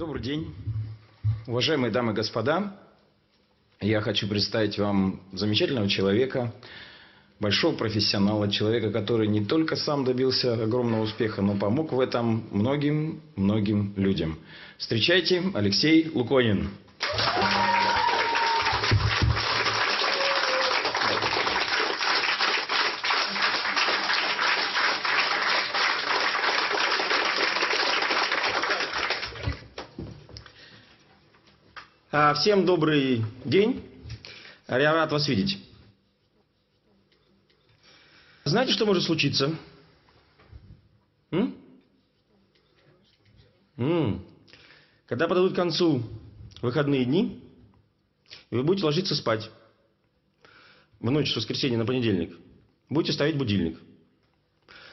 Добрый день. Уважаемые дамы и господа, я хочу представить вам замечательного человека, большого профессионала, человека, который не только сам добился огромного успеха, но помог в этом многим-многим людям. Встречайте, Алексей Луконин. А, Всем добрый день. Я рад вас видеть. Знаете, что может случиться? М? М. Когда подойдут к концу выходные дни, вы будете ложиться спать в ночь с воскресенья на понедельник, будете ставить будильник.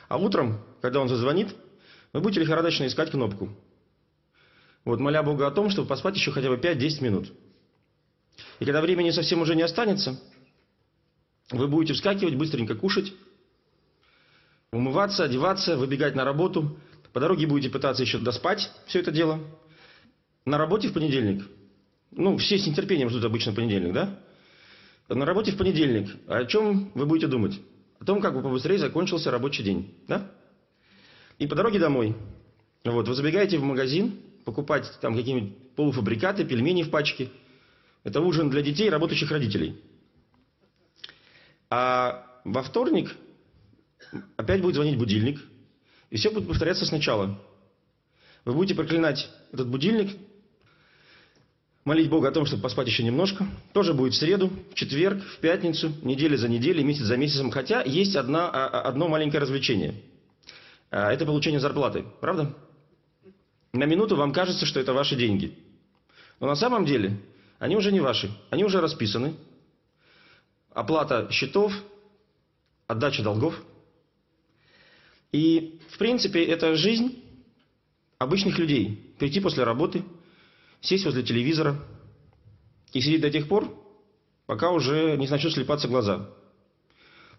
А утром, когда он зазвонит, вы будете лихорадочно искать кнопку. Вот, моля Бога о том, чтобы поспать еще хотя бы 5-10 минут. И когда времени совсем уже не останется, вы будете вскакивать, быстренько кушать, умываться, одеваться, выбегать на работу. По дороге будете пытаться еще доспать все это дело. На работе в понедельник. Ну, все с нетерпением ждут обычно понедельник, да? На работе в понедельник. О чем вы будете думать? О том, как бы побыстрее закончился рабочий день, да? И по дороге домой. Вот, вы забегаете в магазин, покупать там какие-нибудь полуфабрикаты, пельмени в пачке. Это ужин для детей, работающих родителей. А во вторник опять будет звонить будильник, и все будет повторяться сначала. Вы будете проклинать этот будильник, молить Бога о том, чтобы поспать еще немножко. Тоже будет в среду, в четверг, в пятницу, неделя за неделей, месяц за месяцем. Хотя есть одна, одно маленькое развлечение. Это получение зарплаты. Правда? На минуту вам кажется, что это ваши деньги. Но на самом деле они уже не ваши. Они уже расписаны. Оплата счетов, отдача долгов. И, в принципе, это жизнь обычных людей. Прийти после работы, сесть возле телевизора и сидеть до тех пор, пока уже не начнут слепаться глаза.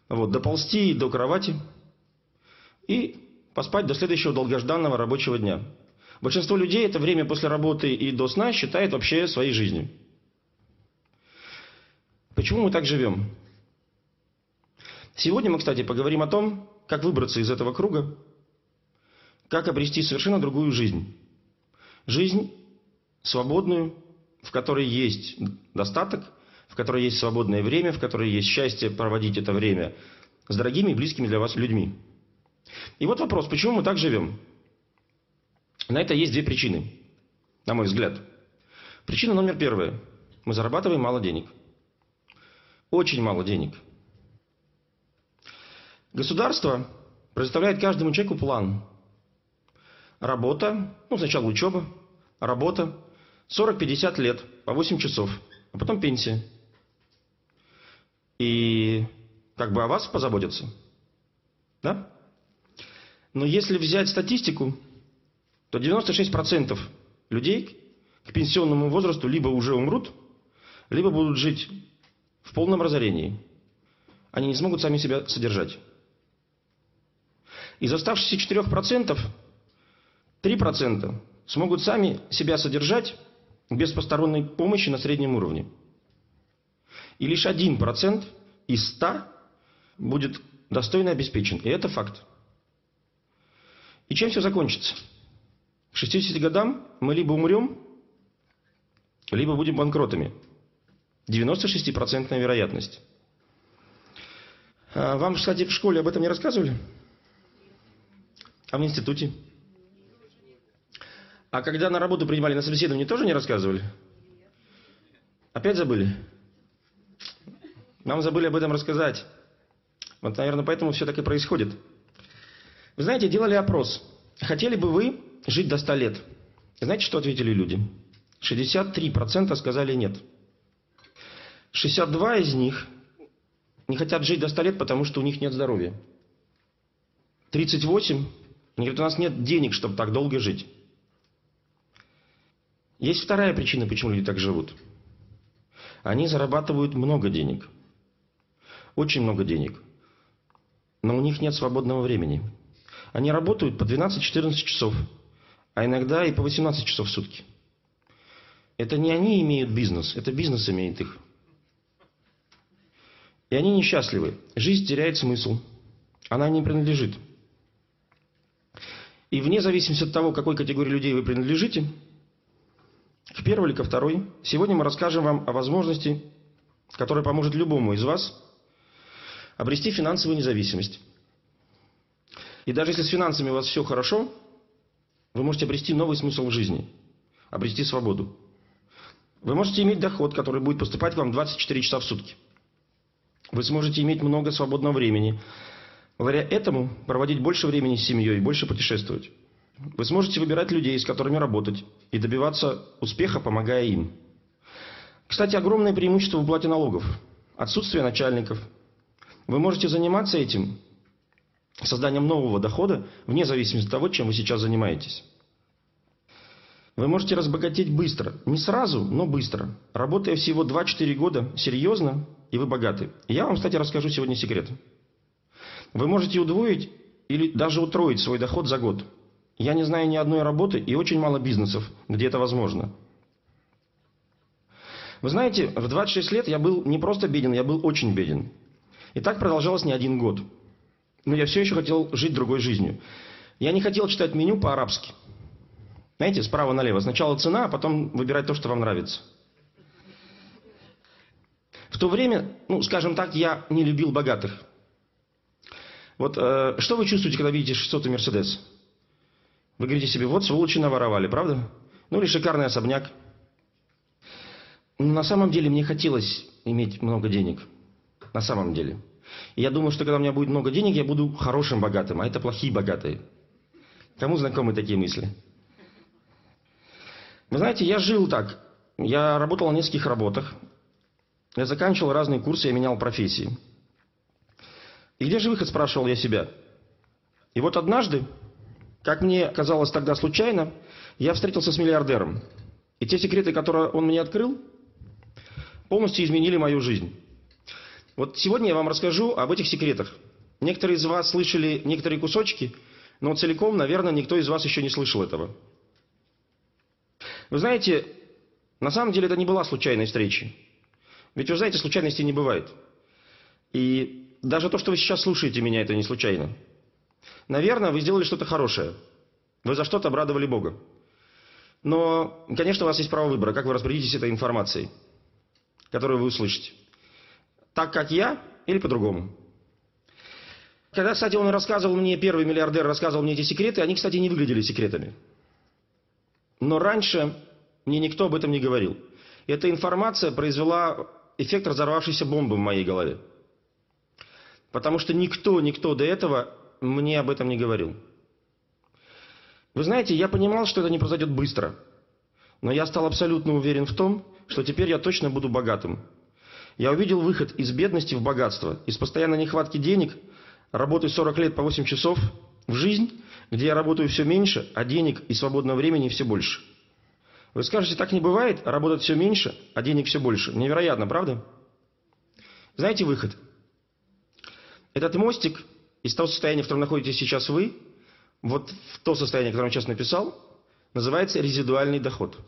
Вот, доползти до кровати и поспать до следующего долгожданного рабочего дня. Большинство людей это время после работы и до сна считает вообще своей жизнью. Почему мы так живем? Сегодня мы, кстати, поговорим о том, как выбраться из этого круга, как обрести совершенно другую жизнь. Жизнь свободную, в которой есть достаток, в которой есть свободное время, в которой есть счастье проводить это время с дорогими и близкими для вас людьми. И вот вопрос, почему мы так живем? На это есть две причины, на мой взгляд. Причина номер первая. Мы зарабатываем мало денег. Очень мало денег. Государство предоставляет каждому человеку план. Работа, ну сначала учеба, работа, 40-50 лет, по 8 часов, а потом пенсия. И как бы о вас позаботятся. Да? Но если взять статистику, то 96% людей к пенсионному возрасту либо уже умрут, либо будут жить в полном разорении. Они не смогут сами себя содержать. Из оставшихся 4%, 3% смогут сами себя содержать без посторонней помощи на среднем уровне. И лишь 1% из 100 будет достойно обеспечен. И это факт. И чем все закончится? К 60 годам мы либо умрем, либо будем банкротами. 96% вероятность. А вам, кстати, в школе об этом не рассказывали? А в институте? А когда на работу принимали на собеседование, тоже не рассказывали? Опять забыли? Нам забыли об этом рассказать. Вот, наверное, поэтому все так и происходит. Вы знаете, делали опрос. Хотели бы вы жить до 100 лет. знаете, что ответили люди? 63% сказали нет. 62 из них не хотят жить до 100 лет, потому что у них нет здоровья. 38 они говорят, у нас нет денег, чтобы так долго жить. Есть вторая причина, почему люди так живут. Они зарабатывают много денег. Очень много денег. Но у них нет свободного времени. Они работают по 12-14 часов а иногда и по 18 часов в сутки. Это не они имеют бизнес, это бизнес имеет их. И они несчастливы. Жизнь теряет смысл. Она не принадлежит. И вне зависимости от того, какой категории людей вы принадлежите, к первой или ко второй, сегодня мы расскажем вам о возможности, которая поможет любому из вас обрести финансовую независимость. И даже если с финансами у вас все хорошо, вы можете обрести новый смысл в жизни, обрести свободу. Вы можете иметь доход, который будет поступать вам 24 часа в сутки. Вы сможете иметь много свободного времени. Благодаря этому проводить больше времени с семьей, больше путешествовать. Вы сможете выбирать людей, с которыми работать, и добиваться успеха, помогая им. Кстати, огромное преимущество в уплате налогов. Отсутствие начальников. Вы можете заниматься этим, созданием нового дохода, вне зависимости от того, чем вы сейчас занимаетесь. Вы можете разбогатеть быстро. Не сразу, но быстро. Работая всего 2-4 года серьезно, и вы богаты. Я вам, кстати, расскажу сегодня секрет. Вы можете удвоить или даже утроить свой доход за год. Я не знаю ни одной работы и очень мало бизнесов, где это возможно. Вы знаете, в 26 лет я был не просто беден, я был очень беден. И так продолжалось не один год. Но я все еще хотел жить другой жизнью. Я не хотел читать меню по-арабски. Знаете, справа налево. Сначала цена, а потом выбирать то, что вам нравится. В то время, ну, скажем так, я не любил богатых. Вот э, что вы чувствуете, когда видите 600-й Мерседес? Вы говорите себе, вот сволочи наворовали, правда? Ну или шикарный особняк. Но на самом деле мне хотелось иметь много денег. На самом деле. Я думал, что когда у меня будет много денег, я буду хорошим богатым, а это плохие богатые. Кому знакомы такие мысли? Вы знаете, я жил так. Я работал на нескольких работах. Я заканчивал разные курсы, я менял профессии. И где же выход, спрашивал я себя. И вот однажды, как мне казалось тогда случайно, я встретился с миллиардером. И те секреты, которые он мне открыл, полностью изменили мою жизнь. Вот сегодня я вам расскажу об этих секретах. Некоторые из вас слышали некоторые кусочки, но целиком, наверное, никто из вас еще не слышал этого. Вы знаете, на самом деле это не была случайной встреча. Ведь вы знаете, случайностей не бывает. И даже то, что вы сейчас слушаете меня, это не случайно. Наверное, вы сделали что-то хорошее. Вы за что-то обрадовали Бога. Но, конечно, у вас есть право выбора, как вы распорядитесь этой информацией, которую вы услышите. Так, как я, или по-другому. Когда, кстати, он рассказывал мне, первый миллиардер рассказывал мне эти секреты, они, кстати, не выглядели секретами. Но раньше мне никто об этом не говорил. Эта информация произвела эффект разорвавшейся бомбы в моей голове. Потому что никто, никто до этого мне об этом не говорил. Вы знаете, я понимал, что это не произойдет быстро. Но я стал абсолютно уверен в том, что теперь я точно буду богатым. Я увидел выход из бедности в богатство, из постоянной нехватки денег, работы 40 лет по 8 часов, в жизнь, где я работаю все меньше, а денег и свободного времени все больше. Вы скажете, так не бывает, работать все меньше, а денег все больше. Невероятно, правда? Знаете выход? Этот мостик из того состояния, в котором находитесь сейчас вы, вот в то состояние, которое я сейчас написал, называется резидуальный доход.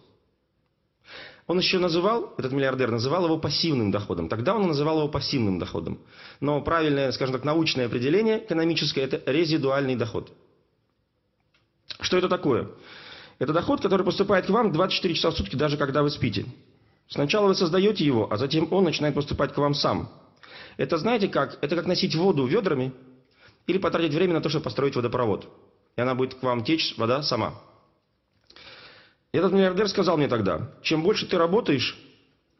Он еще называл, этот миллиардер называл его пассивным доходом. Тогда он называл его пассивным доходом. Но правильное, скажем так, научное определение экономическое – это резидуальный доход. Что это такое? Это доход, который поступает к вам 24 часа в сутки, даже когда вы спите. Сначала вы создаете его, а затем он начинает поступать к вам сам. Это знаете как? Это как носить воду ведрами или потратить время на то, чтобы построить водопровод. И она будет к вам течь, вода сама. Этот миллиардер сказал мне тогда, чем больше ты работаешь,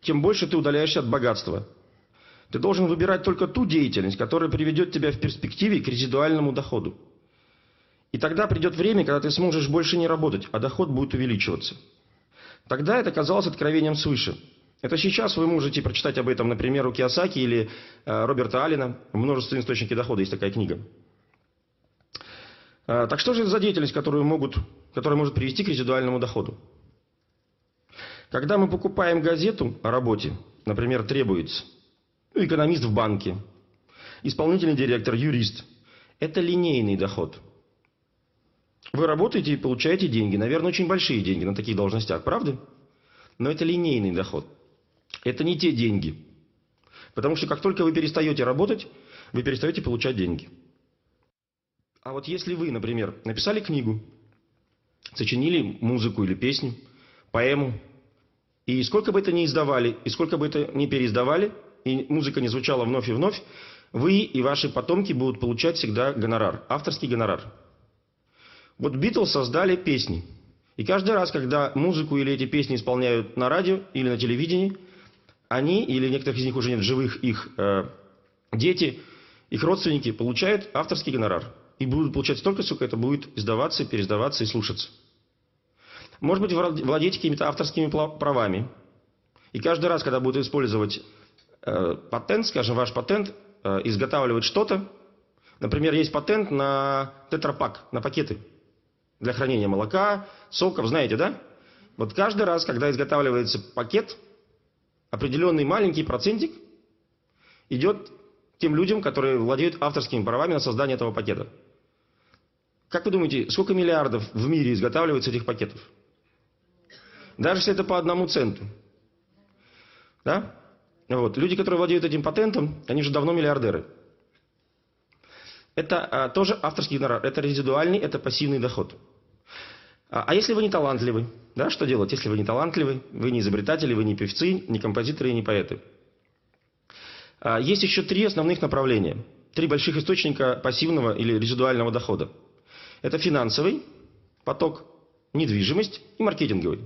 тем больше ты удаляешься от богатства. Ты должен выбирать только ту деятельность, которая приведет тебя в перспективе к резидуальному доходу. И тогда придет время, когда ты сможешь больше не работать, а доход будет увеличиваться. Тогда это казалось откровением свыше. Это сейчас вы можете прочитать об этом, например, у Киосаки или э, Роберта Аллена в «Множественные источники дохода» есть такая книга. Э, так что же это за деятельность, которую могут, которая может привести к резидуальному доходу? Когда мы покупаем газету о работе, например, требуется ну, экономист в банке, исполнительный директор, юрист, это линейный доход – вы работаете и получаете деньги. Наверное, очень большие деньги на таких должностях, правда? Но это линейный доход. Это не те деньги. Потому что как только вы перестаете работать, вы перестаете получать деньги. А вот если вы, например, написали книгу, сочинили музыку или песню, поэму, и сколько бы это ни издавали, и сколько бы это ни переиздавали, и музыка не звучала вновь и вновь, вы и ваши потомки будут получать всегда гонорар, авторский гонорар. Вот Битлз создали песни. И каждый раз, когда музыку или эти песни исполняют на радио или на телевидении, они, или некоторых из них уже нет живых, их э, дети, их родственники получают авторский гонорар. И будут получать столько, сколько это будет издаваться, переиздаваться и слушаться. Может быть, владеть какими-то авторскими правами. И каждый раз, когда будут использовать э, патент, скажем, ваш патент, э, изготавливать что-то, например, есть патент на тетрапак, на пакеты для хранения молока, соков, знаете, да? Вот каждый раз, когда изготавливается пакет, определенный маленький процентик идет тем людям, которые владеют авторскими правами на создание этого пакета. Как вы думаете, сколько миллиардов в мире изготавливается этих пакетов? Даже если это по одному центу. Да? Вот. Люди, которые владеют этим патентом, они же давно миллиардеры. Это а, тоже авторский гонорар. Это резидуальный, это пассивный доход. А, а если вы не талантливый? Да, что делать, если вы не талантливый, вы не изобретатели, вы не певцы, не композиторы и не поэты? А, есть еще три основных направления. Три больших источника пассивного или резидуального дохода. Это финансовый поток, недвижимость и маркетинговый.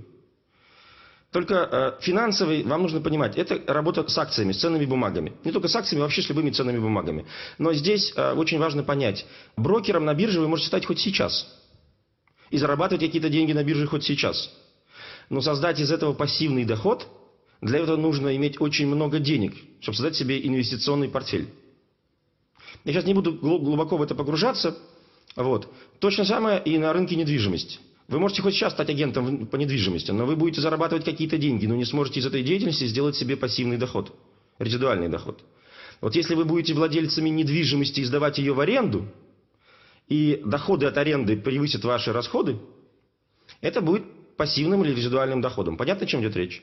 Только э, финансовый, вам нужно понимать, это работа с акциями, с ценными бумагами. Не только с акциями, вообще с любыми ценными бумагами. Но здесь э, очень важно понять, брокером на бирже вы можете стать хоть сейчас. И зарабатывать какие-то деньги на бирже хоть сейчас. Но создать из этого пассивный доход, для этого нужно иметь очень много денег, чтобы создать себе инвестиционный портфель. Я сейчас не буду глубоко в это погружаться. Вот. Точно самое и на рынке недвижимости. Вы можете хоть сейчас стать агентом по недвижимости, но вы будете зарабатывать какие-то деньги, но не сможете из этой деятельности сделать себе пассивный доход, резидуальный доход. Вот если вы будете владельцами недвижимости и сдавать ее в аренду, и доходы от аренды превысят ваши расходы, это будет пассивным или резидуальным доходом. Понятно, о чем идет речь?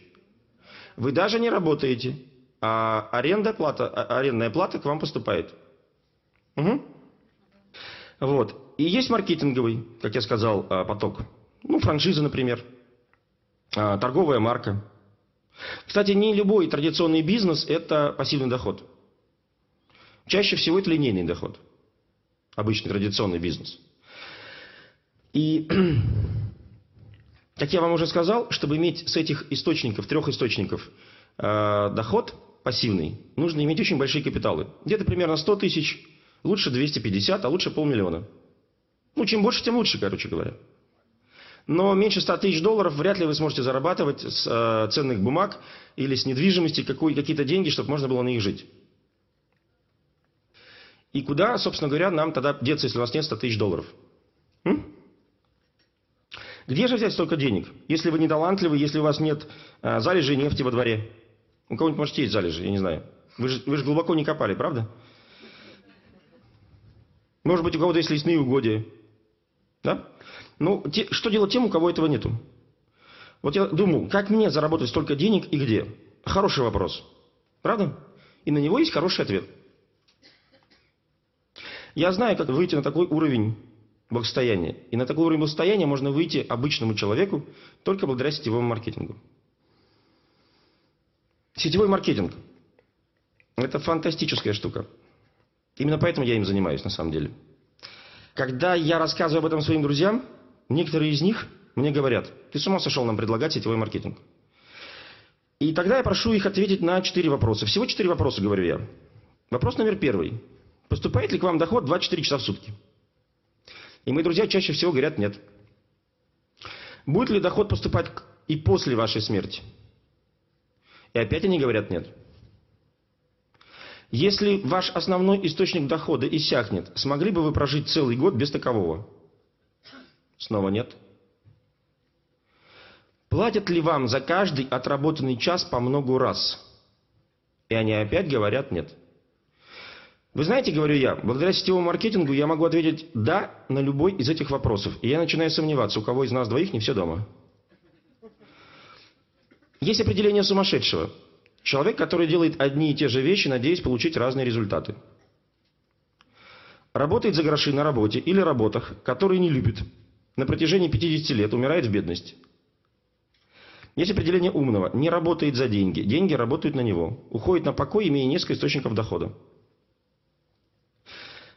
Вы даже не работаете, а аренда плата, а, арендная плата к вам поступает. Угу. Вот. И есть маркетинговый, как я сказал, а, поток. Ну, франшиза, например. А, торговая марка. Кстати, не любой традиционный бизнес – это пассивный доход. Чаще всего это линейный доход. Обычный традиционный бизнес. И, как я вам уже сказал, чтобы иметь с этих источников, трех источников, э, доход пассивный, нужно иметь очень большие капиталы. Где-то примерно 100 тысяч, лучше 250, а лучше полмиллиона. Ну, чем больше, тем лучше, короче говоря. Но меньше 100 тысяч долларов вряд ли вы сможете зарабатывать с э, ценных бумаг или с недвижимости какие-то деньги, чтобы можно было на них жить. И куда, собственно говоря, нам тогда деться, если у нас нет 100 тысяч долларов? М? Где же взять столько денег, если вы не талантливы, если у вас нет э, залежей нефти во дворе? У кого-нибудь, может, есть залежи, я не знаю. Вы же, вы же глубоко не копали, правда? Может быть, у кого-то есть лесные угодья. Да? Ну, те, что делать тем, у кого этого нету? Вот я думаю, как мне заработать столько денег и где? Хороший вопрос. Правда? И на него есть хороший ответ. Я знаю, как выйти на такой уровень благосостояния. И на такой уровень благосостояния можно выйти обычному человеку только благодаря сетевому маркетингу. Сетевой маркетинг – это фантастическая штука. Именно поэтому я им занимаюсь на самом деле. Когда я рассказываю об этом своим друзьям, некоторые из них мне говорят, ты с ума сошел нам предлагать сетевой маркетинг. И тогда я прошу их ответить на четыре вопроса. Всего четыре вопроса, говорю я. Вопрос номер первый. Поступает ли к вам доход 24 часа в сутки? И мои друзья чаще всего говорят нет. Будет ли доход поступать и после вашей смерти? И опять они говорят нет. Если ваш основной источник дохода иссякнет, смогли бы вы прожить целый год без такового? Снова нет. Платят ли вам за каждый отработанный час по многу раз? И они опять говорят нет. Вы знаете, говорю я, благодаря сетевому маркетингу я могу ответить «да» на любой из этих вопросов. И я начинаю сомневаться, у кого из нас двоих не все дома. Есть определение сумасшедшего. Человек, который делает одни и те же вещи, надеясь получить разные результаты. Работает за гроши на работе или работах, которые не любит. На протяжении 50 лет умирает в бедности. Есть определение умного. Не работает за деньги. Деньги работают на него. Уходит на покой, имея несколько источников дохода.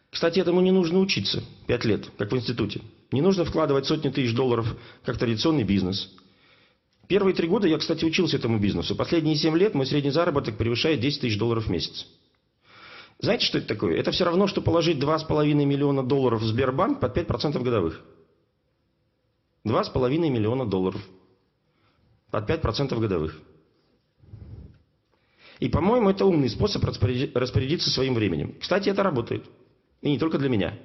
Кстати, этому не нужно учиться. Пять лет, как в институте. Не нужно вкладывать сотни тысяч долларов, как традиционный бизнес. Первые три года я, кстати, учился этому бизнесу. Последние семь лет мой средний заработок превышает 10 тысяч долларов в месяц. Знаете, что это такое? Это все равно, что положить 2,5 миллиона долларов в Сбербанк под 5% годовых. 2,5 миллиона долларов под 5% годовых. И, по-моему, это умный способ распорядиться своим временем. Кстати, это работает. И не только для меня.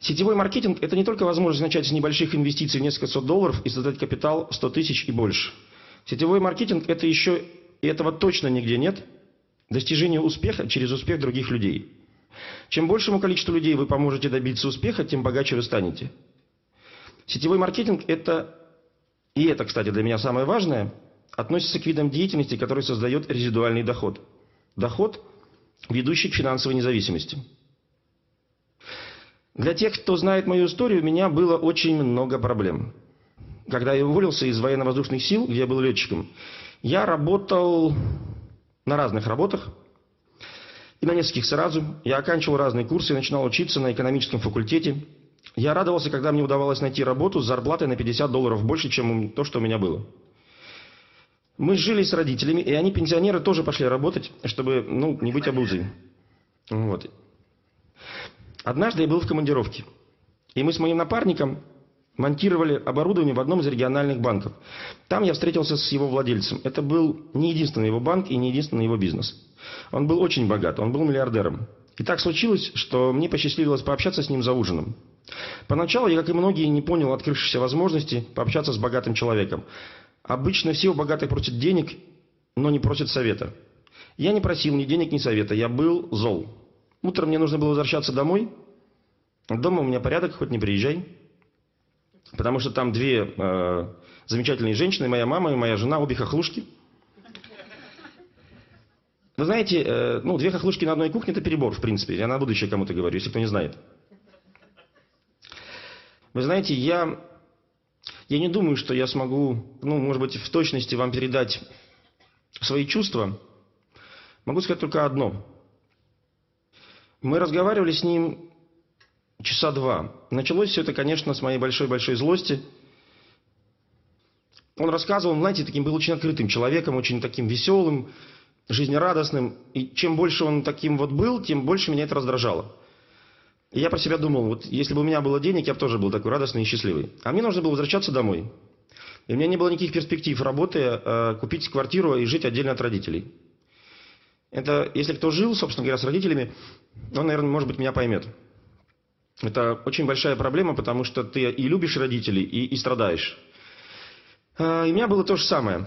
Сетевой маркетинг – это не только возможность начать с небольших инвестиций в несколько сот долларов и создать капитал 100 тысяч и больше. Сетевой маркетинг – это еще, и этого точно нигде нет, достижение успеха через успех других людей. Чем большему количеству людей вы поможете добиться успеха, тем богаче вы станете. Сетевой маркетинг – это, и это, кстати, для меня самое важное, относится к видам деятельности, который создает резидуальный доход. Доход, ведущий к финансовой независимости – для тех, кто знает мою историю, у меня было очень много проблем. Когда я уволился из военно-воздушных сил, где я был летчиком, я работал на разных работах, и на нескольких сразу. Я оканчивал разные курсы, начинал учиться на экономическом факультете. Я радовался, когда мне удавалось найти работу с зарплатой на 50 долларов больше, чем то, что у меня было. Мы жили с родителями, и они, пенсионеры, тоже пошли работать, чтобы ну, не быть обузой. Вот. Однажды я был в командировке, и мы с моим напарником монтировали оборудование в одном из региональных банков. Там я встретился с его владельцем. Это был не единственный его банк и не единственный его бизнес. Он был очень богат, он был миллиардером. И так случилось, что мне посчастливилось пообщаться с ним за ужином. Поначалу я, как и многие, не понял открывшейся возможности пообщаться с богатым человеком. Обычно все у богатых просят денег, но не просят совета. Я не просил ни денег, ни совета, я был зол. Утром мне нужно было возвращаться домой. Дома у меня порядок, хоть не приезжай. Потому что там две э, замечательные женщины, моя мама и моя жена, обе хохлушки. Вы знаете, э, ну, две хохлушки на одной кухне – это перебор, в принципе. Я на будущее кому-то говорю, если кто не знает. Вы знаете, я, я не думаю, что я смогу, ну, может быть, в точности вам передать свои чувства. Могу сказать только одно – мы разговаривали с ним часа два. Началось все это, конечно, с моей большой-большой злости. Он рассказывал, знаете, таким был очень открытым человеком, очень таким веселым, жизнерадостным. И чем больше он таким вот был, тем больше меня это раздражало. И я про себя думал, вот если бы у меня было денег, я бы тоже был такой радостный и счастливый. А мне нужно было возвращаться домой. И у меня не было никаких перспектив работы, э, купить квартиру и жить отдельно от родителей. Это, если кто жил, собственно говоря, с родителями, он, наверное, может быть, меня поймет. Это очень большая проблема, потому что ты и любишь родителей, и, и страдаешь. А, и у меня было то же самое.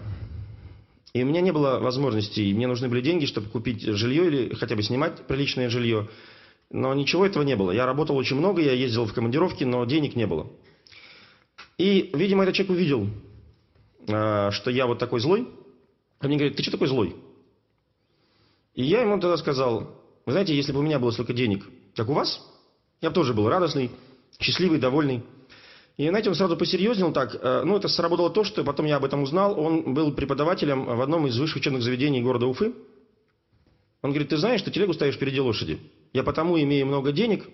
И у меня не было возможности, мне нужны были деньги, чтобы купить жилье или хотя бы снимать приличное жилье. Но ничего этого не было. Я работал очень много, я ездил в командировки, но денег не было. И, видимо, этот человек увидел, а, что я вот такой злой. Он мне говорит, ты что такой злой? И я ему тогда сказал, вы знаете, если бы у меня было столько денег, как у вас, я бы тоже был радостный, счастливый, довольный. И, знаете, он сразу посерьезнел так. Э, ну, это сработало то, что потом я об этом узнал. Он был преподавателем в одном из высших учебных заведений города Уфы. Он говорит, ты знаешь, что телегу ставишь впереди лошади. Я потому имею много денег,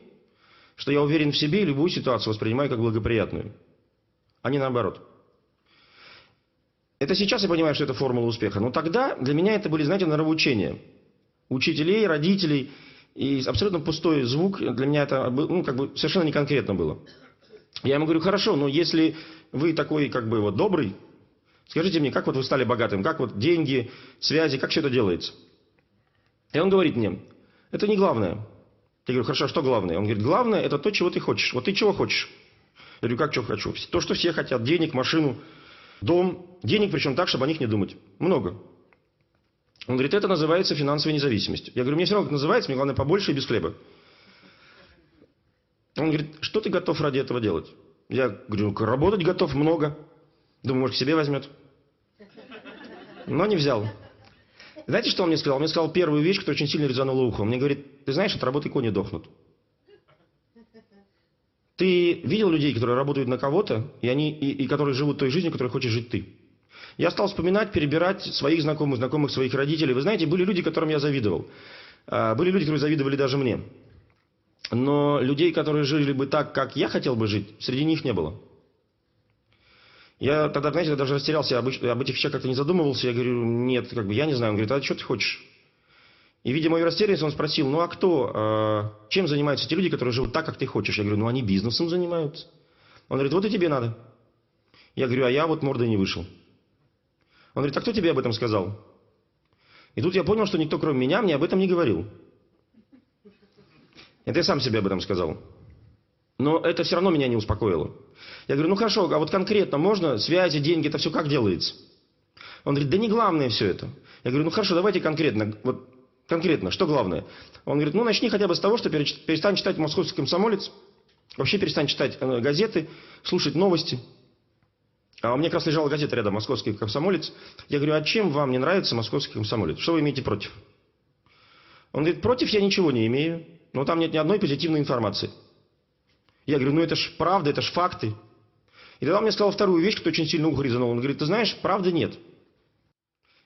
что я уверен в себе и любую ситуацию воспринимаю как благоприятную. А не наоборот. Это сейчас я понимаю, что это формула успеха. Но тогда для меня это были, знаете, нравоучения учителей, родителей. И абсолютно пустой звук для меня это ну, как бы совершенно не конкретно было. Я ему говорю, хорошо, но если вы такой как бы вот добрый, скажите мне, как вот вы стали богатым, как вот деньги, связи, как все это делается? И он говорит мне, это не главное. Я говорю, хорошо, а что главное? Он говорит, главное это то, чего ты хочешь. Вот ты чего хочешь? Я говорю, как чего хочу? То, что все хотят. Денег, машину, дом. Денег, причем так, чтобы о них не думать. Много. Он говорит, это называется финансовой независимостью. Я говорю, мне все равно это называется, мне главное побольше и без хлеба. Он говорит, что ты готов ради этого делать? Я говорю, работать готов много. Думаю, может, к себе возьмет. но не взял. Знаете, что он мне сказал? Он мне сказал первую вещь, которая очень сильно резанула ухо. Он мне говорит, ты знаешь, от работы кони дохнут. Ты видел людей, которые работают на кого-то, и, они, и, и которые живут той жизнью, которой хочешь жить ты? Я стал вспоминать, перебирать своих знакомых, знакомых своих родителей. Вы знаете, были люди, которым я завидовал. А, были люди, которые завидовали даже мне. Но людей, которые жили бы так, как я хотел бы жить, среди них не было. Я тогда, знаете, даже растерялся, об, об этих вещах как-то не задумывался. Я говорю, нет, как бы я не знаю. Он говорит, а что ты хочешь? И, видя мою растерянность, он спросил, ну а кто, э, чем занимаются те люди, которые живут так, как ты хочешь? Я говорю, ну они бизнесом занимаются. Он говорит, вот и тебе надо. Я говорю, а я вот мордой не вышел. Он говорит, а кто тебе об этом сказал? И тут я понял, что никто, кроме меня, мне об этом не говорил. Это я сам себе об этом сказал. Но это все равно меня не успокоило. Я говорю, ну хорошо, а вот конкретно можно, связи, деньги, это все как делается? Он говорит, да не главное все это. Я говорю, ну хорошо, давайте конкретно. Вот конкретно, что главное? Он говорит, ну начни хотя бы с того, что перестань читать «Московский комсомолец», вообще перестань читать э, газеты, слушать новости. А у меня как раз лежала газета рядом «Московский комсомолец». Я говорю, а чем вам не нравится «Московский комсомолец»? Что вы имеете против? Он говорит, против я ничего не имею, но там нет ни одной позитивной информации. Я говорю, ну это ж правда, это ж факты. И тогда он мне сказал вторую вещь, которая очень сильно ухо резанула. Он говорит, ты знаешь, правды нет.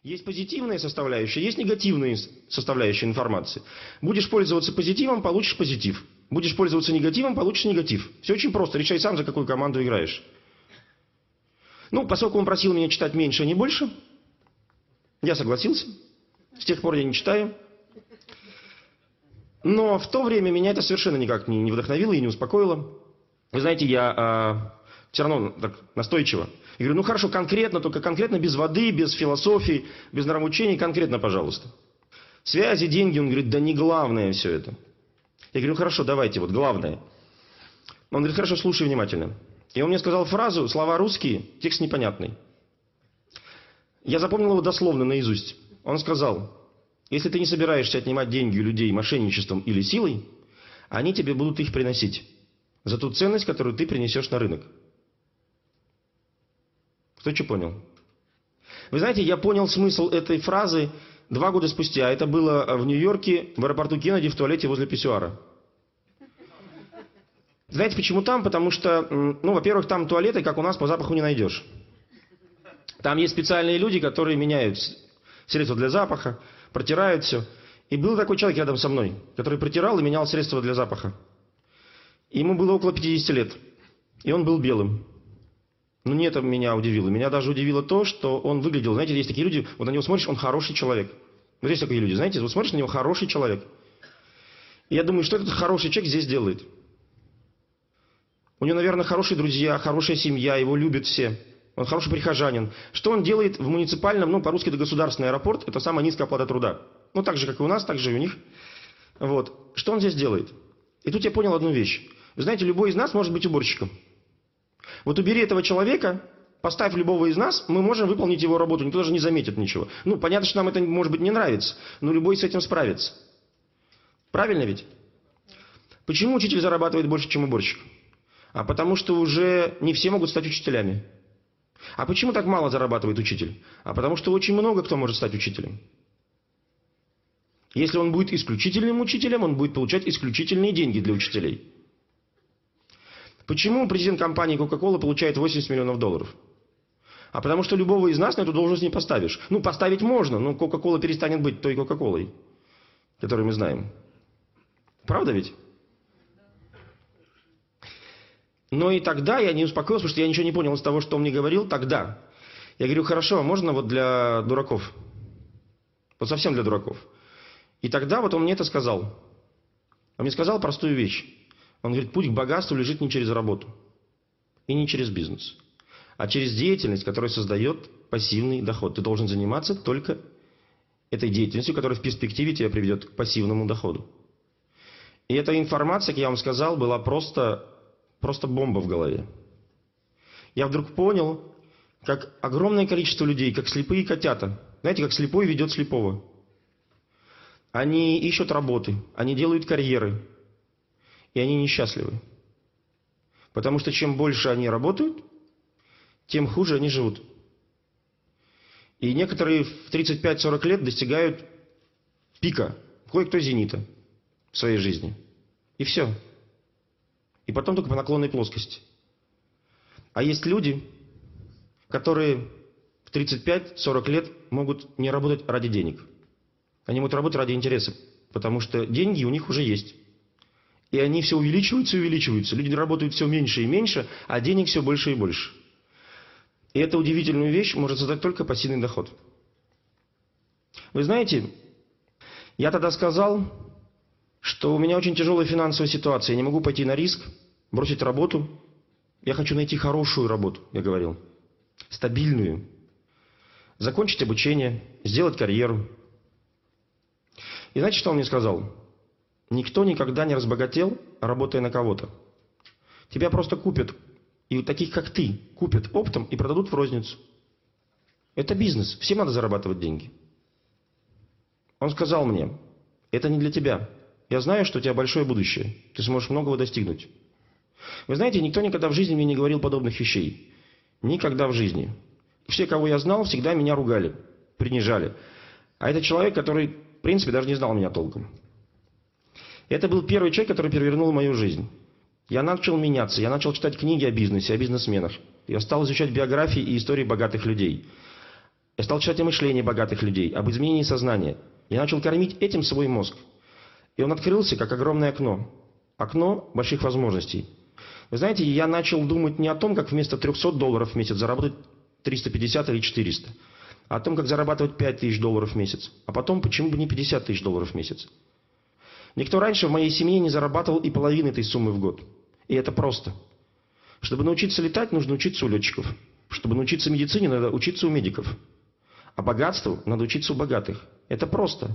Есть позитивная составляющая, есть негативная составляющая информации. Будешь пользоваться позитивом, получишь позитив. Будешь пользоваться негативом, получишь негатив. Все очень просто. Решай сам, за какую команду играешь. Ну, поскольку он просил меня читать меньше, а не больше, я согласился. С тех пор я не читаю. Но в то время меня это совершенно никак не, не вдохновило и не успокоило. Вы знаете, я а, все равно так настойчиво. Я говорю, ну хорошо, конкретно, только конкретно, без воды, без философии, без нравоучений, конкретно, пожалуйста. Связи, деньги, он говорит, да не главное все это. Я говорю, ну хорошо, давайте, вот главное. Он говорит, хорошо, слушай внимательно. И он мне сказал фразу, слова русские, текст непонятный. Я запомнил его дословно наизусть. Он сказал, если ты не собираешься отнимать деньги у людей мошенничеством или силой, они тебе будут их приносить за ту ценность, которую ты принесешь на рынок. Кто что понял? Вы знаете, я понял смысл этой фразы два года спустя. Это было в Нью-Йорке, в аэропорту Кеннеди, в туалете возле писсуара. Знаете, почему там? Потому что, ну, во-первых, там туалеты, как у нас, по запаху не найдешь. Там есть специальные люди, которые меняют средства для запаха, протирают все. И был такой человек рядом со мной, который протирал и менял средства для запаха. Ему было около 50 лет. И он был белым. Но не это меня удивило. Меня даже удивило то, что он выглядел, знаете, есть такие люди, вот на него смотришь, он хороший человек. Вот есть такие люди, знаете, вот смотришь на него, хороший человек. И я думаю, что этот хороший человек здесь делает? У него, наверное, хорошие друзья, хорошая семья, его любят все. Он хороший прихожанин. Что он делает в муниципальном, ну, по-русски это государственный аэропорт, это самая низкая оплата труда. Ну, так же, как и у нас, так же и у них. Вот. Что он здесь делает? И тут я понял одну вещь. Вы знаете, любой из нас может быть уборщиком. Вот убери этого человека, поставь любого из нас, мы можем выполнить его работу, никто даже не заметит ничего. Ну, понятно, что нам это, может быть, не нравится, но любой с этим справится. Правильно ведь? Почему учитель зарабатывает больше, чем уборщик? А потому что уже не все могут стать учителями. А почему так мало зарабатывает учитель? А потому что очень много кто может стать учителем. Если он будет исключительным учителем, он будет получать исключительные деньги для учителей. Почему президент компании Coca-Cola получает 80 миллионов долларов? А потому что любого из нас на эту должность не поставишь. Ну, поставить можно, но Coca-Cola перестанет быть той Coca-Colой, которую мы знаем. Правда ведь? Но и тогда я не успокоился, потому что я ничего не понял из того, что он мне говорил тогда. Я говорю, хорошо, а можно вот для дураков? Вот совсем для дураков. И тогда вот он мне это сказал. Он мне сказал простую вещь. Он говорит, путь к богатству лежит не через работу и не через бизнес, а через деятельность, которая создает пассивный доход. Ты должен заниматься только этой деятельностью, которая в перспективе тебя приведет к пассивному доходу. И эта информация, как я вам сказал, была просто, просто бомба в голове. Я вдруг понял, как огромное количество людей, как слепые котята. Знаете, как слепой ведет слепого. Они ищут работы, они делают карьеры, и они несчастливы. Потому что чем больше они работают, тем хуже они живут. И некоторые в 35-40 лет достигают пика, кое-кто зенита в своей жизни. И все. И потом только по наклонной плоскости. А есть люди, которые в 35-40 лет могут не работать ради денег. Они могут работать ради интереса, потому что деньги у них уже есть. И они все увеличиваются и увеличиваются. Люди работают все меньше и меньше, а денег все больше и больше. И эту удивительную вещь может создать только пассивный доход. Вы знаете, я тогда сказал, что у меня очень тяжелая финансовая ситуация. Я не могу пойти на риск, бросить работу. Я хочу найти хорошую работу, я говорил. Стабильную. Закончить обучение, сделать карьеру. И знаете, что он мне сказал? Никто никогда не разбогател, работая на кого-то. Тебя просто купят и таких, как ты, купят оптом и продадут в розницу. Это бизнес. Всем надо зарабатывать деньги. Он сказал мне, это не для тебя. Я знаю, что у тебя большое будущее. Ты сможешь многого достигнуть. Вы знаете, никто никогда в жизни мне не говорил подобных вещей. Никогда в жизни. Все, кого я знал, всегда меня ругали, принижали. А это человек, который, в принципе, даже не знал меня толком. Это был первый человек, который перевернул мою жизнь. Я начал меняться, я начал читать книги о бизнесе, о бизнесменах. Я стал изучать биографии и истории богатых людей. Я стал читать о мышлении богатых людей, об изменении сознания. Я начал кормить этим свой мозг. И он открылся, как огромное окно. Окно больших возможностей. Вы знаете, я начал думать не о том, как вместо 300 долларов в месяц заработать 350 или 400, а о том, как зарабатывать 5 тысяч долларов в месяц. А потом, почему бы не 50 тысяч долларов в месяц. Никто раньше в моей семье не зарабатывал и половины этой суммы в год. И это просто. Чтобы научиться летать, нужно учиться у летчиков. Чтобы научиться медицине, надо учиться у медиков. А богатству надо учиться у богатых. Это просто.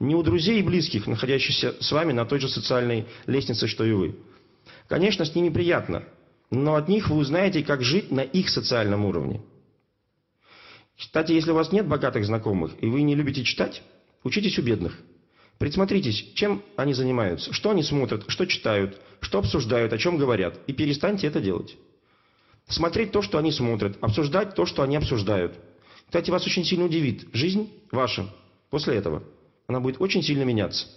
Не у друзей и близких, находящихся с вами на той же социальной лестнице, что и вы. Конечно, с ними приятно, но от них вы узнаете, как жить на их социальном уровне. Кстати, если у вас нет богатых знакомых, и вы не любите читать, учитесь у бедных. Присмотритесь, чем они занимаются, что они смотрят, что читают, что обсуждают, о чем говорят, и перестаньте это делать. Смотреть то, что они смотрят, обсуждать то, что они обсуждают. Кстати, вас очень сильно удивит. Жизнь ваша после этого. Она будет очень сильно меняться.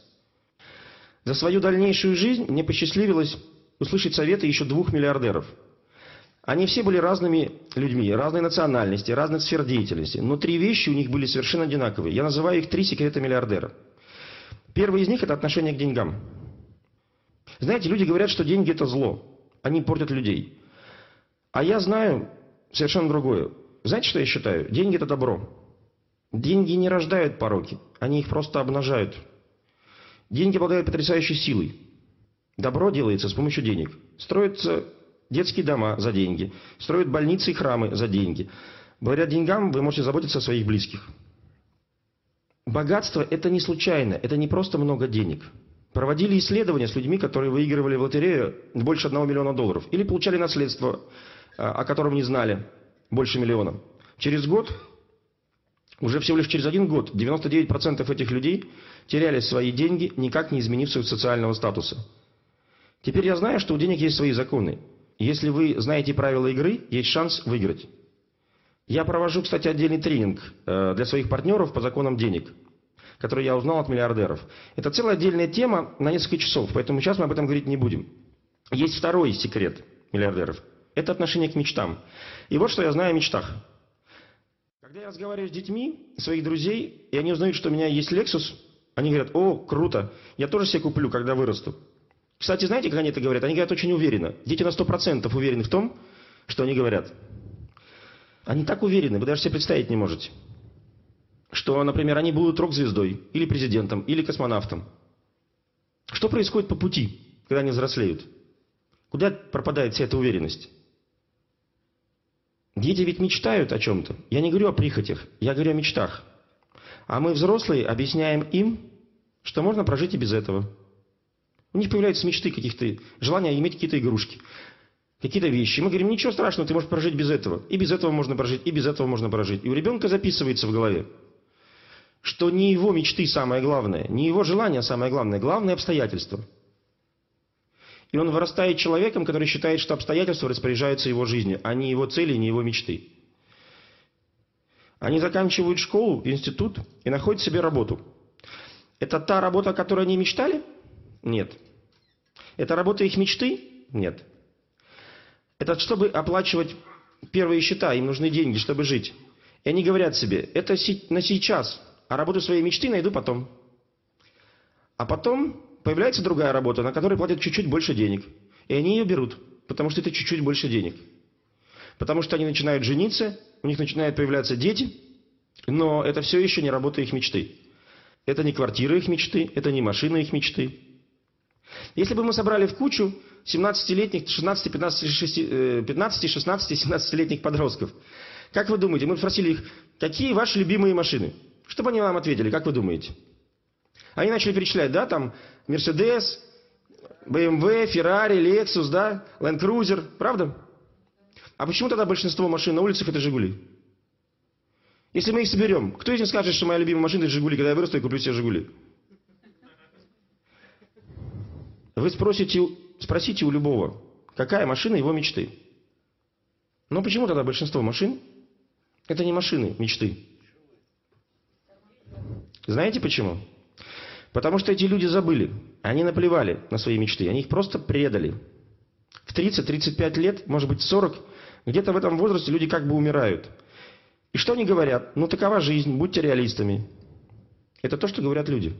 За свою дальнейшую жизнь мне посчастливилось услышать советы еще двух миллиардеров. Они все были разными людьми, разной национальности, разных сфер деятельности. Но три вещи у них были совершенно одинаковые. Я называю их три секрета миллиардера. Первый из них – это отношение к деньгам. Знаете, люди говорят, что деньги – это зло. Они портят людей. А я знаю совершенно другое. Знаете, что я считаю? Деньги – это добро. Деньги не рождают пороки, они их просто обнажают. Деньги обладают потрясающей силой. Добро делается с помощью денег. Строятся детские дома за деньги, строят больницы и храмы за деньги. Благодаря деньгам вы можете заботиться о своих близких. Богатство – это не случайно, это не просто много денег. Проводили исследования с людьми, которые выигрывали в лотерею больше одного миллиона долларов. Или получали наследство, а, о котором не знали, больше миллиона. Через год, уже всего лишь через один год, 99% этих людей теряли свои деньги, никак не изменив своего социального статуса. Теперь я знаю, что у денег есть свои законы. Если вы знаете правила игры, есть шанс выиграть. Я провожу, кстати, отдельный тренинг э, для своих партнеров по законам денег, который я узнал от миллиардеров. Это целая отдельная тема на несколько часов, поэтому сейчас мы об этом говорить не будем. Есть второй секрет миллиардеров. Это отношение к мечтам. И вот что я знаю о мечтах. Когда я разговариваю с детьми, своих друзей, и они узнают, что у меня есть Lexus, они говорят, о, круто, я тоже себе куплю, когда вырасту. Кстати, знаете, как они это говорят? Они говорят очень уверенно. Дети на 100% уверены в том, что они говорят. Они так уверены, вы даже себе представить не можете, что, например, они будут рок-звездой, или президентом, или космонавтом. Что происходит по пути, когда они взрослеют? Куда пропадает вся эта уверенность? Дети ведь мечтают о чем-то. Я не говорю о прихотях, я говорю о мечтах. А мы, взрослые, объясняем им, что можно прожить и без этого. У них появляются мечты каких-то, желания иметь какие-то игрушки какие-то вещи. Мы говорим, ничего страшного, ты можешь прожить без этого. И без этого можно прожить, и без этого можно прожить. И у ребенка записывается в голове, что не его мечты самое главное, не его желание самое главное, главное обстоятельство. И он вырастает человеком, который считает, что обстоятельства распоряжаются его жизнью, а не его цели, не его мечты. Они заканчивают школу, институт и находят себе работу. Это та работа, о которой они мечтали? Нет. Это работа их мечты? Нет. Это чтобы оплачивать первые счета, им нужны деньги, чтобы жить. И они говорят себе, это на сейчас, а работу своей мечты найду потом. А потом появляется другая работа, на которой платят чуть-чуть больше денег. И они ее берут, потому что это чуть-чуть больше денег. Потому что они начинают жениться, у них начинают появляться дети, но это все еще не работа их мечты. Это не квартира их мечты, это не машина их мечты. Если бы мы собрали в кучу 17-летних, 16, 15, 15, 16, 17-летних подростков, как вы думаете, мы спросили их, какие ваши любимые машины? Что бы они вам ответили, как вы думаете? Они начали перечислять, да, там, Mercedes, BMW, Ferrari, Lexus, да, Land Cruiser, правда? А почему тогда большинство машин на улицах это «Жигули»? Если мы их соберем, кто из них скажет, что моя любимая машина это «Жигули», когда я вырасту и куплю себе «Жигули»? Вы спросите, спросите у любого, какая машина его мечты. Но почему тогда большинство машин это не машины мечты? Знаете почему? Потому что эти люди забыли. Они наплевали на свои мечты. Они их просто предали. В 30-35 лет, может быть 40, где-то в этом возрасте люди как бы умирают. И что они говорят? Ну такова жизнь, будьте реалистами. Это то, что говорят люди.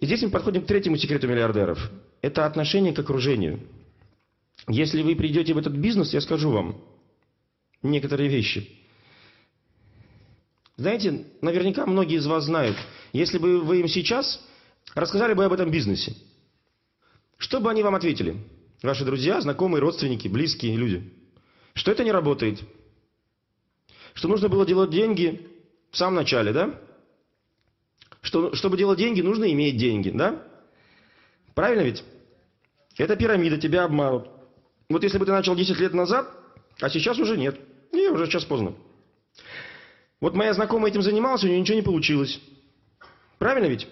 И здесь мы подходим к третьему секрету миллиардеров. Это отношение к окружению. Если вы придете в этот бизнес, я скажу вам некоторые вещи. Знаете, наверняка многие из вас знают, если бы вы им сейчас рассказали бы об этом бизнесе, что бы они вам ответили? Ваши друзья, знакомые, родственники, близкие люди. Что это не работает. Что нужно было делать деньги в самом начале, да? Что, чтобы делать деньги, нужно иметь деньги, да? Правильно ведь? Это пирамида, тебя обманут. Вот если бы ты начал 10 лет назад, а сейчас уже нет. Не, уже сейчас поздно. Вот моя знакомая этим занималась, у нее ничего не получилось. Правильно ведь?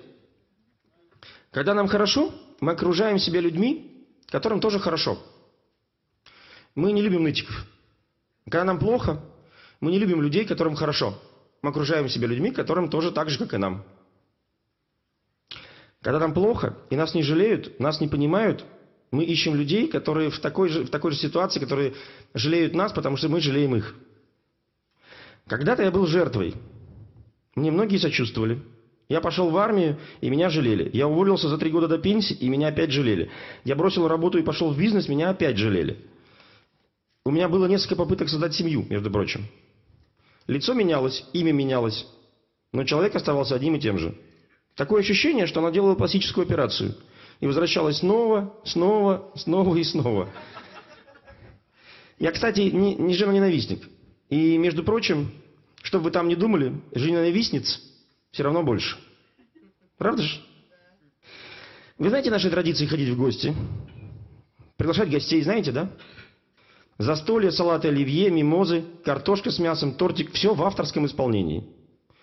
Когда нам хорошо, мы окружаем себя людьми, которым тоже хорошо. Мы не любим нытиков. Когда нам плохо, мы не любим людей, которым хорошо. Мы окружаем себя людьми, которым тоже так же, как и нам. Когда нам плохо, и нас не жалеют, нас не понимают, мы ищем людей, которые в такой же, в такой же ситуации, которые жалеют нас, потому что мы жалеем их. Когда-то я был жертвой. Мне многие сочувствовали. Я пошел в армию, и меня жалели. Я уволился за три года до пенсии, и меня опять жалели. Я бросил работу и пошел в бизнес, меня опять жалели. У меня было несколько попыток создать семью, между прочим. Лицо менялось, имя менялось, но человек оставался одним и тем же. Такое ощущение, что она делала пластическую операцию – и возвращалась снова, снова, снова и снова. Я, кстати, не, не жена-ненавистник. И, между прочим, чтобы вы там не думали, жена-ненавистниц все равно больше. Правда же? Вы знаете наши традиции ходить в гости? Приглашать гостей, знаете, да? Застолье, салаты оливье, мимозы, картошка с мясом, тортик. Все в авторском исполнении.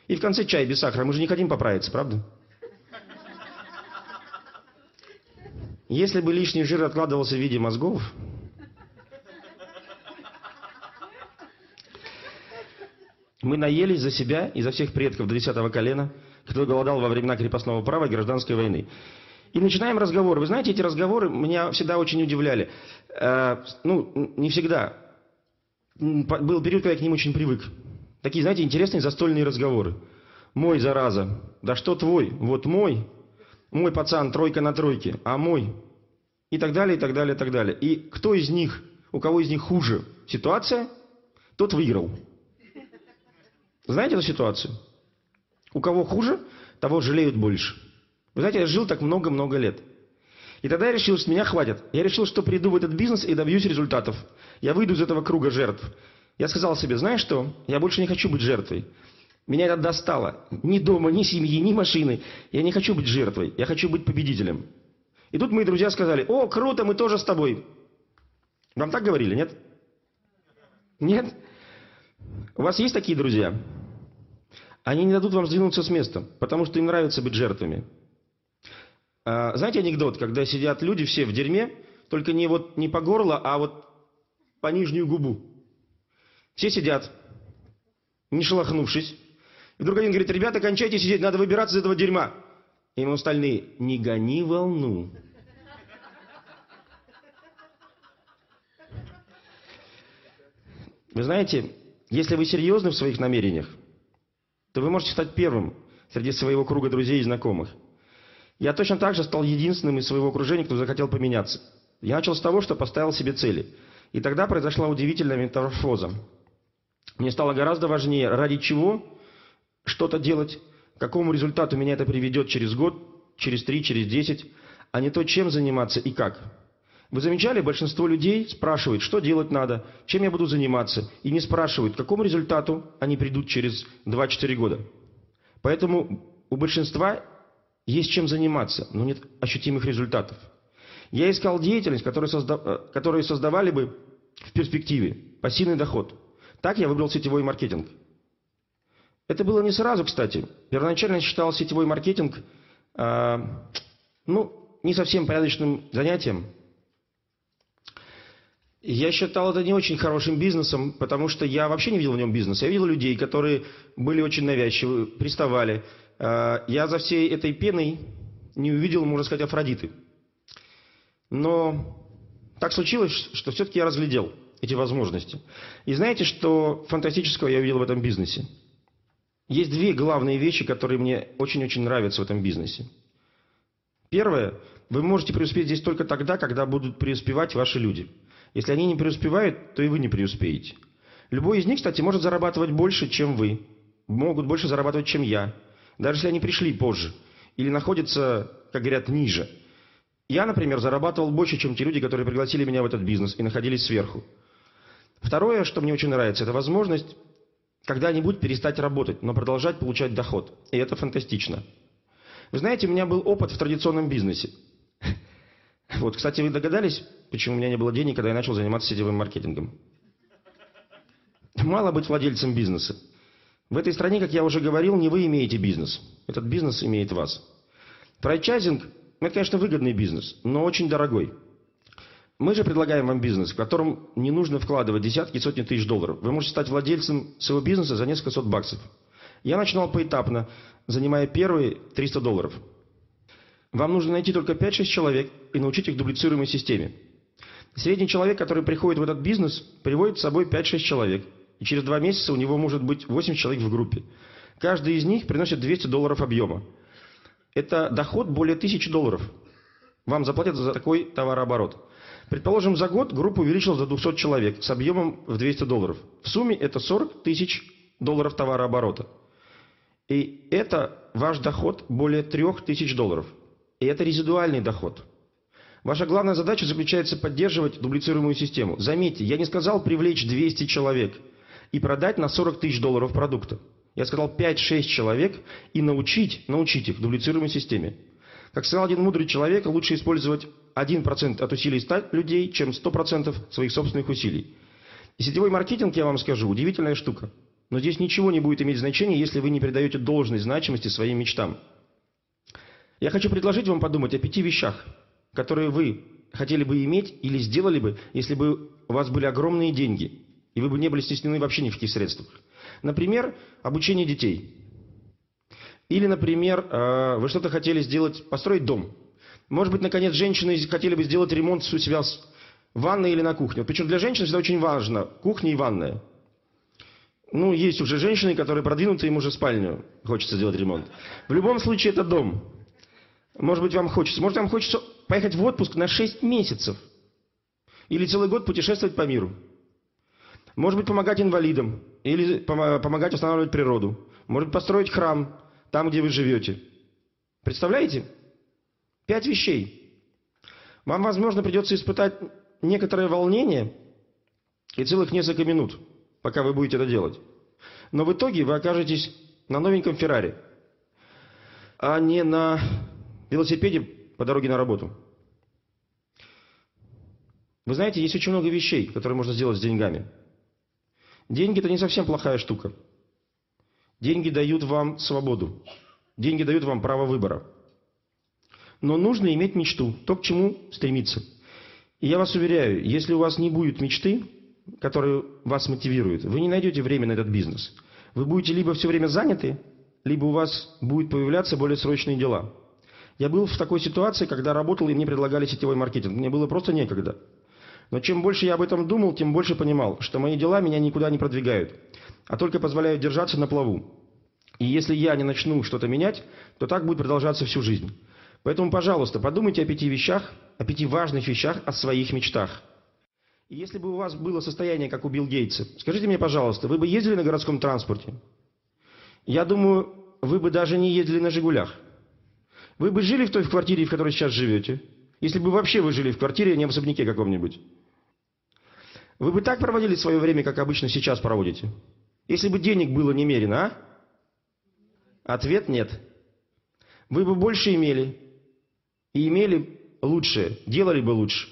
И в конце чай без сахара. Мы же не хотим поправиться, правда? Если бы лишний жир откладывался в виде мозгов, мы наелись за себя и за всех предков до десятого колена, кто голодал во времена крепостного права и гражданской войны. И начинаем разговор. Вы знаете, эти разговоры меня всегда очень удивляли. Э, ну, не всегда. Был период, когда я к ним очень привык. Такие, знаете, интересные застольные разговоры. Мой, зараза. Да что твой? Вот мой. Мой пацан тройка на тройке, а мой и так далее, и так далее, и так далее. И кто из них, у кого из них хуже ситуация, тот выиграл. Знаете эту ситуацию? У кого хуже, того жалеют больше. Вы знаете, я жил так много-много лет. И тогда я решил, что меня хватит. Я решил, что приду в этот бизнес и добьюсь результатов. Я выйду из этого круга жертв. Я сказал себе, знаешь что, я больше не хочу быть жертвой. Меня это достало. Ни дома, ни семьи, ни машины. Я не хочу быть жертвой. Я хочу быть победителем. И тут мои друзья сказали, о, круто, мы тоже с тобой. Вам так говорили, нет? Нет? У вас есть такие друзья? Они не дадут вам сдвинуться с места, потому что им нравится быть жертвами. А, знаете анекдот, когда сидят люди все в дерьме, только не, вот, не по горло, а вот по нижнюю губу. Все сидят, не шелохнувшись. И вдруг один говорит, ребята, кончайте сидеть, надо выбираться из этого дерьма. И ему остальные, не гони волну. Вы знаете, если вы серьезны в своих намерениях, то вы можете стать первым среди своего круга друзей и знакомых. Я точно так же стал единственным из своего окружения, кто захотел поменяться. Я начал с того, что поставил себе цели. И тогда произошла удивительная метаморфоза. Мне стало гораздо важнее, ради чего что-то делать, к какому результату меня это приведет через год, через три, через десять, а не то, чем заниматься и как. Вы замечали, большинство людей спрашивают, что делать надо, чем я буду заниматься, и не спрашивают, к какому результату они придут через 2-4 года. Поэтому у большинства есть чем заниматься, но нет ощутимых результатов. Я искал деятельность, которую, созда... Э, которую создавали бы в перспективе пассивный доход. Так я выбрал сетевой маркетинг. Это было не сразу, кстати. Первоначально я считал сетевой маркетинг э, ну, не совсем порядочным занятием. Я считал это не очень хорошим бизнесом, потому что я вообще не видел в нем бизнеса. Я видел людей, которые были очень навязчивы, приставали. Э, я за всей этой пеной не увидел, можно сказать, Афродиты. Но так случилось, что все-таки я разглядел эти возможности. И знаете, что фантастического я увидел в этом бизнесе? Есть две главные вещи, которые мне очень-очень нравятся в этом бизнесе. Первое. Вы можете преуспеть здесь только тогда, когда будут преуспевать ваши люди. Если они не преуспевают, то и вы не преуспеете. Любой из них, кстати, может зарабатывать больше, чем вы. Могут больше зарабатывать, чем я. Даже если они пришли позже. Или находятся, как говорят, ниже. Я, например, зарабатывал больше, чем те люди, которые пригласили меня в этот бизнес и находились сверху. Второе, что мне очень нравится, это возможность когда-нибудь перестать работать, но продолжать получать доход. И это фантастично. Вы знаете, у меня был опыт в традиционном бизнесе. Вот, кстати, вы догадались, почему у меня не было денег, когда я начал заниматься сетевым маркетингом? Мало быть владельцем бизнеса. В этой стране, как я уже говорил, не вы имеете бизнес. Этот бизнес имеет вас. Франчайзинг – это, конечно, выгодный бизнес, но очень дорогой. Мы же предлагаем вам бизнес, в котором не нужно вкладывать десятки сотни тысяч долларов. Вы можете стать владельцем своего бизнеса за несколько сот баксов. Я начинал поэтапно, занимая первые 300 долларов. Вам нужно найти только 5-6 человек и научить их дублицируемой системе. Средний человек, который приходит в этот бизнес, приводит с собой 5-6 человек. И через два месяца у него может быть 8 человек в группе. Каждый из них приносит 200 долларов объема. Это доход более 1000 долларов. Вам заплатят за такой товарооборот. Предположим, за год группа увеличилась до 200 человек с объемом в 200 долларов. В сумме это 40 тысяч долларов товарооборота. И это ваш доход более 3 тысяч долларов. И это резидуальный доход. Ваша главная задача заключается поддерживать дублицируемую систему. Заметьте, я не сказал привлечь 200 человек и продать на 40 тысяч долларов продукта. Я сказал 5-6 человек и научить, научить их дублицируемой системе. Как сказал один мудрый человек, лучше использовать 1% от усилий 100 людей, чем 100% своих собственных усилий. И сетевой маркетинг, я вам скажу, удивительная штука. Но здесь ничего не будет иметь значения, если вы не придаете должной значимости своим мечтам. Я хочу предложить вам подумать о пяти вещах, которые вы хотели бы иметь или сделали бы, если бы у вас были огромные деньги, и вы бы не были стеснены вообще ни в каких средствах. Например, обучение детей. Или, например, э, вы что-то хотели сделать, построить дом – может быть, наконец, женщины хотели бы сделать ремонт у себя в ванной или на кухне. Причем для женщин это очень важно. Кухня и ванная. Ну, есть уже женщины, которые продвинуты, им уже спальню хочется сделать ремонт. В любом случае, это дом. Может быть, вам хочется. Может, вам хочется поехать в отпуск на 6 месяцев. Или целый год путешествовать по миру. Может быть, помогать инвалидам. Или помогать восстанавливать природу. Может, построить храм там, где вы живете. Представляете? Пять вещей. Вам, возможно, придется испытать некоторое волнение и целых несколько минут, пока вы будете это делать. Но в итоге вы окажетесь на новеньком Феррари, а не на велосипеде по дороге на работу. Вы знаете, есть очень много вещей, которые можно сделать с деньгами. Деньги – это не совсем плохая штука. Деньги дают вам свободу. Деньги дают вам право выбора. Но нужно иметь мечту, то, к чему стремиться. И я вас уверяю, если у вас не будет мечты, которая вас мотивирует, вы не найдете время на этот бизнес. Вы будете либо все время заняты, либо у вас будут появляться более срочные дела. Я был в такой ситуации, когда работал, и мне предлагали сетевой маркетинг. Мне было просто некогда. Но чем больше я об этом думал, тем больше понимал, что мои дела меня никуда не продвигают, а только позволяют держаться на плаву. И если я не начну что-то менять, то так будет продолжаться всю жизнь. Поэтому, пожалуйста, подумайте о пяти вещах, о пяти важных вещах, о своих мечтах. И если бы у вас было состояние, как у Билл Гейтса, скажите мне, пожалуйста, вы бы ездили на городском транспорте? Я думаю, вы бы даже не ездили на «Жигулях». Вы бы жили в той квартире, в которой сейчас живете? Если бы вообще вы жили в квартире, а не в особняке каком-нибудь. Вы бы так проводили свое время, как обычно сейчас проводите? Если бы денег было немерено, а? Ответ нет. Вы бы больше имели. И имели лучше, делали бы лучше.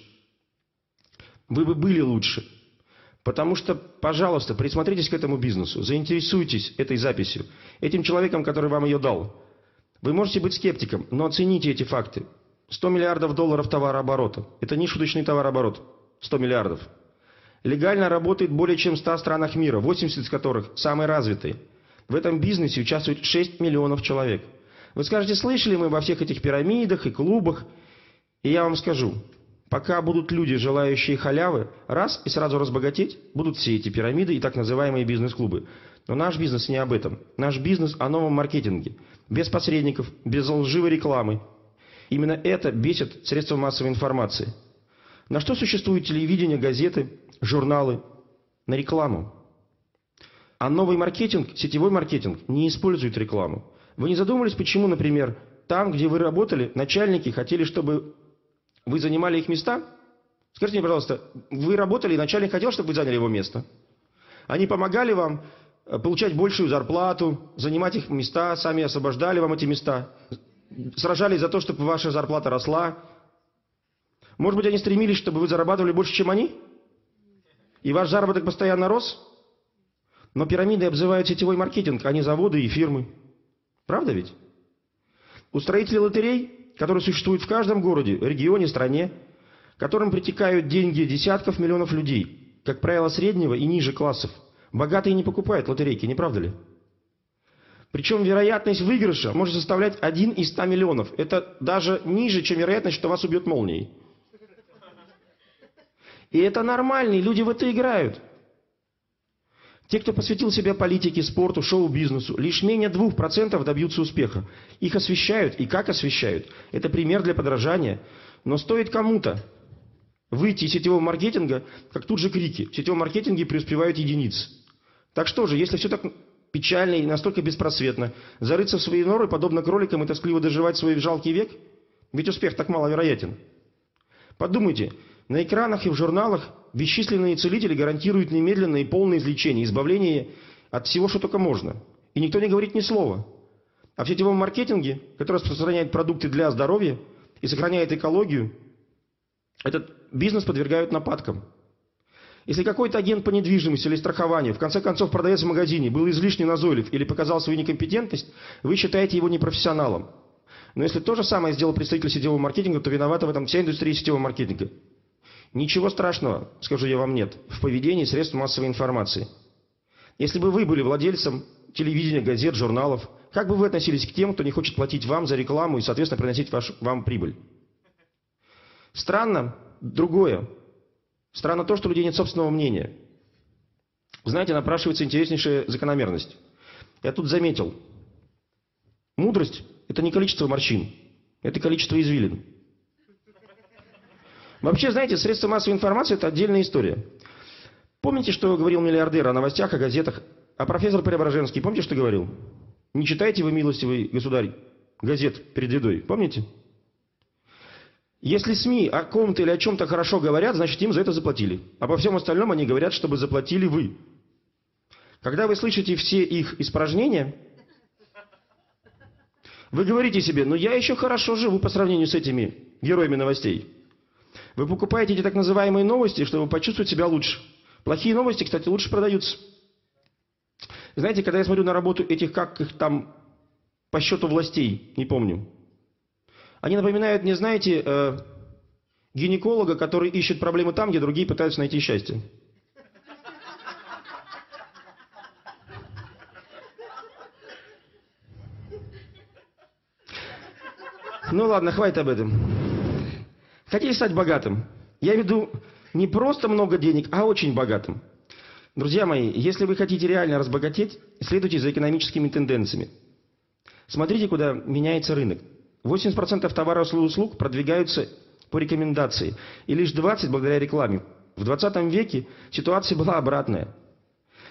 Вы бы были лучше. Потому что, пожалуйста, присмотритесь к этому бизнесу, заинтересуйтесь этой записью, этим человеком, который вам ее дал. Вы можете быть скептиком, но оцените эти факты. 100 миллиардов долларов товарооборота. Это не шуточный товарооборот. 100 миллиардов. Легально работает более чем в 100 странах мира, 80 из которых самые развитые. В этом бизнесе участвует 6 миллионов человек. Вы скажете, слышали мы во всех этих пирамидах и клубах? И я вам скажу, пока будут люди, желающие халявы, раз и сразу разбогатеть, будут все эти пирамиды и так называемые бизнес-клубы. Но наш бизнес не об этом. Наш бизнес о новом маркетинге. Без посредников, без лживой рекламы. Именно это бесит средства массовой информации. На что существует телевидение, газеты, журналы на рекламу. А новый маркетинг, сетевой маркетинг, не использует рекламу. Вы не задумывались, почему, например, там, где вы работали, начальники хотели, чтобы вы занимали их места? Скажите мне, пожалуйста, вы работали, и начальник хотел, чтобы вы заняли его место? Они помогали вам получать большую зарплату, занимать их места, сами освобождали вам эти места, сражались за то, чтобы ваша зарплата росла. Может быть, они стремились, чтобы вы зарабатывали больше, чем они? И ваш заработок постоянно рос? Но пирамиды обзывают сетевой маркетинг, а не заводы и фирмы. Правда ведь? Устроители лотерей, которые существуют в каждом городе, регионе, стране, которым притекают деньги десятков миллионов людей, как правило, среднего и ниже классов. Богатые не покупают лотерейки, не правда ли? Причем вероятность выигрыша может составлять 1 из 100 миллионов. Это даже ниже, чем вероятность, что вас убьет молнией. И это нормально, люди в это играют. Те, кто посвятил себя политике, спорту, шоу-бизнесу, лишь менее 2% добьются успеха. Их освещают, и как освещают. Это пример для подражания. Но стоит кому-то выйти из сетевого маркетинга, как тут же крики. В сетевом маркетинге преуспевают единицы. Так что же, если все так печально и настолько беспросветно, зарыться в свои норы, подобно кроликам, и тоскливо доживать свой жалкий век? Ведь успех так маловероятен. Подумайте, на экранах и в журналах бесчисленные целители гарантируют немедленное и полное излечение, избавление от всего, что только можно. И никто не говорит ни слова. А в сетевом маркетинге, который распространяет продукты для здоровья и сохраняет экологию, этот бизнес подвергают нападкам. Если какой-то агент по недвижимости или страхованию в конце концов продавец в магазине был излишне назойлив или показал свою некомпетентность, вы считаете его непрофессионалом. Но если то же самое сделал представитель сетевого маркетинга, то виновата в этом вся индустрия сетевого маркетинга. Ничего страшного, скажу я вам, нет в поведении средств массовой информации. Если бы вы были владельцем телевидения, газет, журналов, как бы вы относились к тем, кто не хочет платить вам за рекламу и, соответственно, приносить ваш, вам прибыль? Странно другое. Странно то, что у людей нет собственного мнения. Знаете, напрашивается интереснейшая закономерность. Я тут заметил. Мудрость – это не количество морщин, это количество извилин. Вообще, знаете, средства массовой информации – это отдельная история. Помните, что говорил миллиардер о новостях, о газетах? А профессор Преображенский, помните, что говорил? Не читайте вы, милостивый государь, газет перед едой. Помните? Если СМИ о ком-то или о чем-то хорошо говорят, значит им за это заплатили. А по всем остальном они говорят, чтобы заплатили вы. Когда вы слышите все их испражнения, вы говорите себе, ну я еще хорошо живу по сравнению с этими героями новостей. Вы покупаете эти так называемые новости, чтобы почувствовать себя лучше. Плохие новости, кстати, лучше продаются. Знаете, когда я смотрю на работу этих, как их там, по счету властей, не помню. Они напоминают, не знаете, э, гинеколога, который ищет проблемы там, где другие пытаются найти счастье. Ну ладно, хватит об этом. Хотите стать богатым? Я веду не просто много денег, а очень богатым. Друзья мои, если вы хотите реально разбогатеть, следуйте за экономическими тенденциями. Смотрите, куда меняется рынок. 80% товаров и услуг продвигаются по рекомендации, и лишь 20% благодаря рекламе. В 20 веке ситуация была обратная.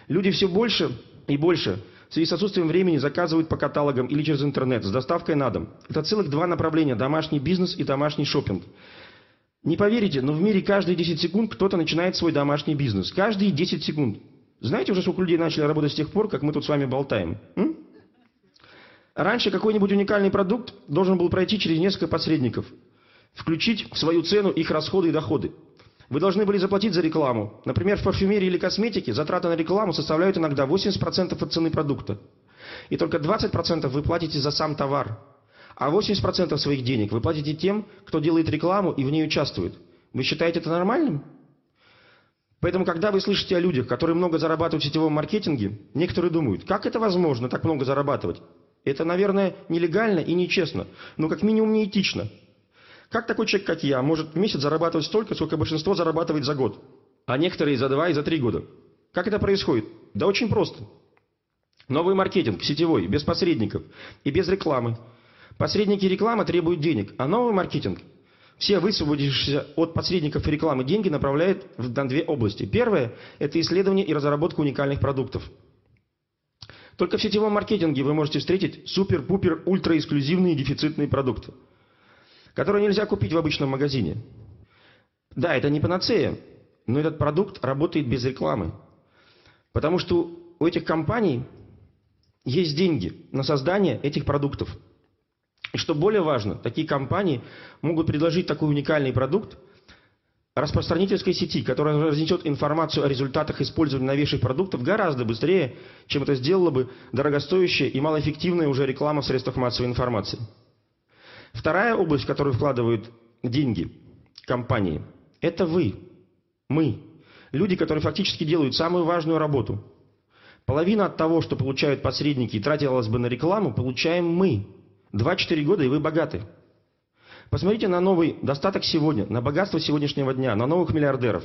Люди все больше и больше в связи с отсутствием времени заказывают по каталогам или через интернет с доставкой на дом. Это целых два направления – домашний бизнес и домашний шопинг. Не поверите, но в мире каждые 10 секунд кто-то начинает свой домашний бизнес. Каждые 10 секунд. Знаете уже, сколько людей начали работать с тех пор, как мы тут с вами болтаем? М? Раньше какой-нибудь уникальный продукт должен был пройти через несколько посредников, включить в свою цену их расходы и доходы. Вы должны были заплатить за рекламу. Например, в парфюмерии или косметике затраты на рекламу составляют иногда 80% от цены продукта. И только 20% вы платите за сам товар. А 80% своих денег вы платите тем, кто делает рекламу и в ней участвует. Вы считаете это нормальным? Поэтому, когда вы слышите о людях, которые много зарабатывают в сетевом маркетинге, некоторые думают, как это возможно так много зарабатывать? Это, наверное, нелегально и нечестно, но как минимум неэтично. Как такой человек, как я, может в месяц зарабатывать столько, сколько большинство зарабатывает за год, а некоторые за два и за три года? Как это происходит? Да очень просто. Новый маркетинг, сетевой, без посредников и без рекламы – Посредники рекламы требуют денег, а новый маркетинг все высвободившиеся от посредников и рекламы деньги направляет на две области. Первое – это исследование и разработка уникальных продуктов. Только в сетевом маркетинге вы можете встретить супер-пупер ультра-эксклюзивные дефицитные продукты, которые нельзя купить в обычном магазине. Да, это не панацея, но этот продукт работает без рекламы. Потому что у этих компаний есть деньги на создание этих продуктов – и что более важно, такие компании могут предложить такой уникальный продукт распространительской сети, которая разнесет информацию о результатах использования новейших продуктов гораздо быстрее, чем это сделала бы дорогостоящая и малоэффективная уже реклама в средствах массовой информации. Вторая область, в которую вкладывают деньги компании, это вы, мы, люди, которые фактически делают самую важную работу. Половина от того, что получают посредники и тратилось бы на рекламу, получаем мы – 2-4 года, и вы богаты. Посмотрите на новый достаток сегодня, на богатство сегодняшнего дня, на новых миллиардеров.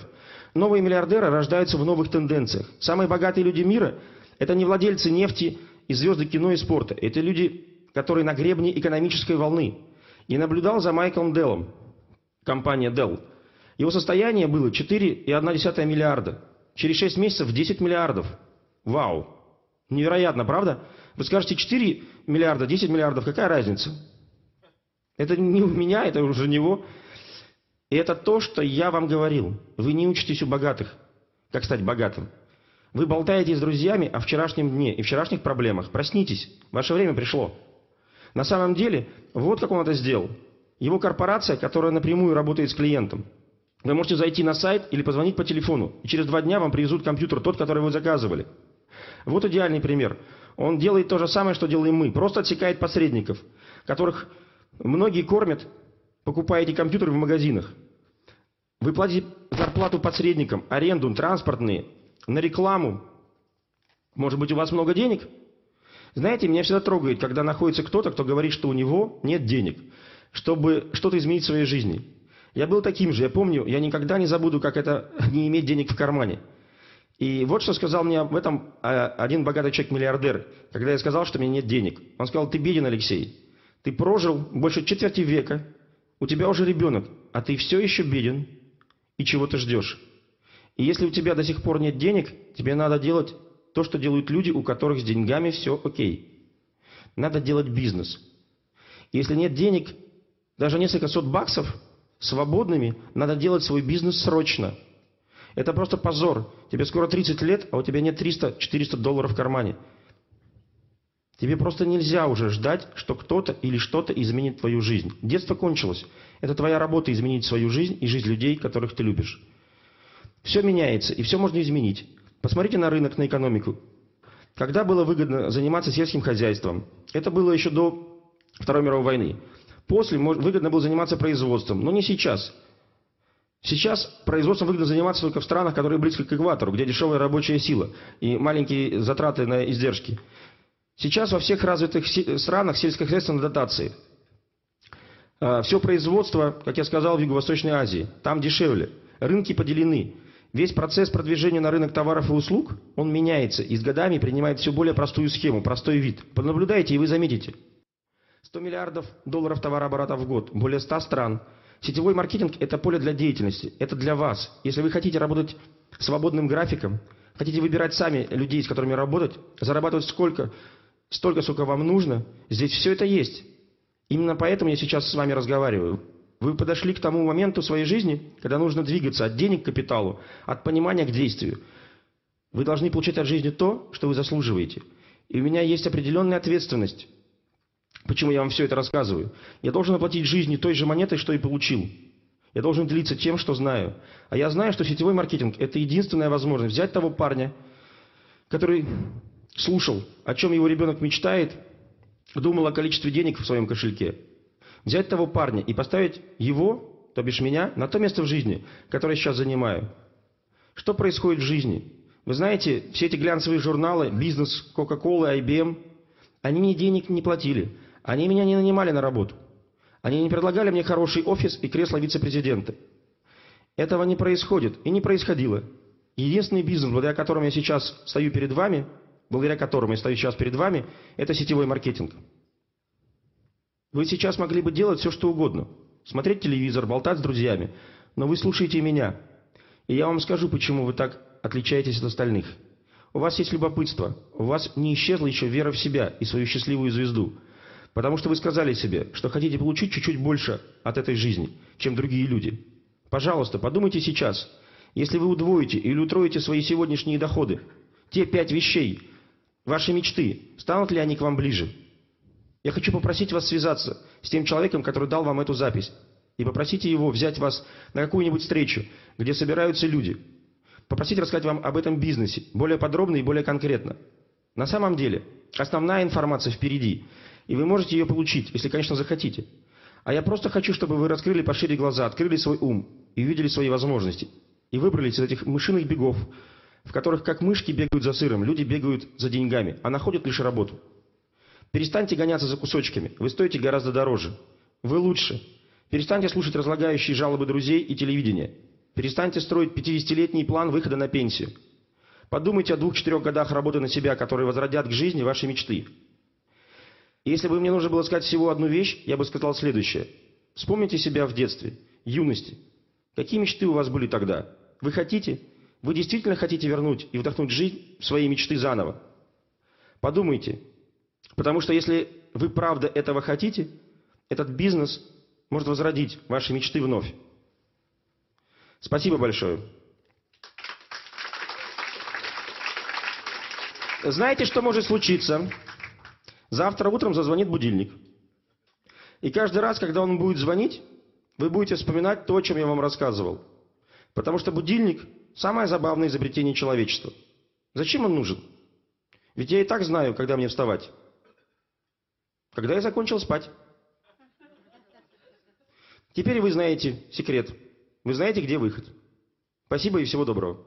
Новые миллиардеры рождаются в новых тенденциях. Самые богатые люди мира – это не владельцы нефти и звезды кино и спорта. Это люди, которые на гребне экономической волны. И наблюдал за Майклом Деллом, компания Dell. Его состояние было 4,1 миллиарда. Через 6 месяцев 10 миллиардов. Вау! Невероятно, правда? Вы скажете 4 миллиарда, 10 миллиардов, какая разница? Это не у меня, это уже него. И это то, что я вам говорил. Вы не учитесь у богатых, как стать богатым. Вы болтаете с друзьями о вчерашнем дне и вчерашних проблемах. Проснитесь, ваше время пришло. На самом деле, вот как он это сделал. Его корпорация, которая напрямую работает с клиентом. Вы можете зайти на сайт или позвонить по телефону, и через два дня вам привезут компьютер, тот, который вы заказывали. Вот идеальный пример. Он делает то же самое, что делаем мы. Просто отсекает посредников, которых многие кормят, покупая эти компьютеры в магазинах. Вы платите зарплату посредникам, аренду, транспортные, на рекламу. Может быть, у вас много денег? Знаете, меня всегда трогает, когда находится кто-то, кто говорит, что у него нет денег, чтобы что-то изменить в своей жизни. Я был таким же, я помню, я никогда не забуду, как это не иметь денег в кармане. И вот что сказал мне об этом а, один богатый человек-миллиардер, когда я сказал, что у меня нет денег. Он сказал, ты беден, Алексей. Ты прожил больше четверти века, у тебя уже ребенок, а ты все еще беден. И чего ты ждешь? И если у тебя до сих пор нет денег, тебе надо делать то, что делают люди, у которых с деньгами все окей. Надо делать бизнес. Если нет денег, даже несколько сот баксов свободными, надо делать свой бизнес срочно – это просто позор. Тебе скоро 30 лет, а у тебя нет 300-400 долларов в кармане. Тебе просто нельзя уже ждать, что кто-то или что-то изменит твою жизнь. Детство кончилось. Это твоя работа изменить свою жизнь и жизнь людей, которых ты любишь. Все меняется, и все можно изменить. Посмотрите на рынок, на экономику. Когда было выгодно заниматься сельским хозяйством? Это было еще до Второй мировой войны. После выгодно было заниматься производством, но не сейчас. Сейчас производством выгодно заниматься только в странах, которые близко к экватору, где дешевая рабочая сила и маленькие затраты на издержки. Сейчас во всех развитых странах сельскохозяйственные дотации. Все производство, как я сказал, в Юго-Восточной Азии. Там дешевле. Рынки поделены. Весь процесс продвижения на рынок товаров и услуг, он меняется и с годами принимает все более простую схему, простой вид. Понаблюдайте, и вы заметите. 100 миллиардов долларов товарооборота в год, более 100 стран. Сетевой маркетинг – это поле для деятельности, это для вас. Если вы хотите работать свободным графиком, хотите выбирать сами людей, с которыми работать, зарабатывать сколько, столько, сколько вам нужно, здесь все это есть. Именно поэтому я сейчас с вами разговариваю. Вы подошли к тому моменту своей жизни, когда нужно двигаться от денег к капиталу, от понимания к действию. Вы должны получать от жизни то, что вы заслуживаете. И у меня есть определенная ответственность. Почему я вам все это рассказываю? Я должен оплатить жизни той же монетой, что и получил. Я должен делиться тем, что знаю. А я знаю, что сетевой маркетинг – это единственная возможность взять того парня, который слушал, о чем его ребенок мечтает, думал о количестве денег в своем кошельке – взять того парня и поставить его, то бишь меня, на то место в жизни, которое сейчас занимаю. Что происходит в жизни? Вы знаете, все эти глянцевые журналы, бизнес, Coca-Cola, IBM, они мне денег не платили. Они меня не нанимали на работу. Они не предлагали мне хороший офис и кресло вице-президента. Этого не происходит и не происходило. Единственный бизнес, благодаря которому я сейчас стою перед вами, благодаря которому я стою сейчас перед вами, это сетевой маркетинг. Вы сейчас могли бы делать все, что угодно. Смотреть телевизор, болтать с друзьями. Но вы слушаете меня. И я вам скажу, почему вы так отличаетесь от остальных. У вас есть любопытство. У вас не исчезла еще вера в себя и свою счастливую звезду. Потому что вы сказали себе, что хотите получить чуть-чуть больше от этой жизни, чем другие люди. Пожалуйста, подумайте сейчас. Если вы удвоите или утроите свои сегодняшние доходы, те пять вещей, ваши мечты, станут ли они к вам ближе? Я хочу попросить вас связаться с тем человеком, который дал вам эту запись. И попросите его взять вас на какую-нибудь встречу, где собираются люди. Попросите рассказать вам об этом бизнесе, более подробно и более конкретно. На самом деле, основная информация впереди, и вы можете ее получить, если, конечно, захотите. А я просто хочу, чтобы вы раскрыли пошире глаза, открыли свой ум и увидели свои возможности. И выбрались из этих мышиных бегов, в которых как мышки бегают за сыром, люди бегают за деньгами, а находят лишь работу. Перестаньте гоняться за кусочками. Вы стоите гораздо дороже. Вы лучше. Перестаньте слушать разлагающие жалобы друзей и телевидения. Перестаньте строить 50-летний план выхода на пенсию. Подумайте о двух-четырех годах работы на себя, которые возродят к жизни ваши мечты. если бы мне нужно было сказать всего одну вещь, я бы сказал следующее. Вспомните себя в детстве, юности. Какие мечты у вас были тогда? Вы хотите? Вы действительно хотите вернуть и вдохнуть жизнь в свои мечты заново? Подумайте, Потому что если вы правда этого хотите, этот бизнес может возродить ваши мечты вновь. Спасибо большое. Знаете, что может случиться? Завтра утром зазвонит будильник. И каждый раз, когда он будет звонить, вы будете вспоминать то, о чем я вам рассказывал. Потому что будильник – самое забавное изобретение человечества. Зачем он нужен? Ведь я и так знаю, когда мне вставать. Когда я закончил спать. Теперь вы знаете секрет. Вы знаете, где выход. Спасибо и всего доброго.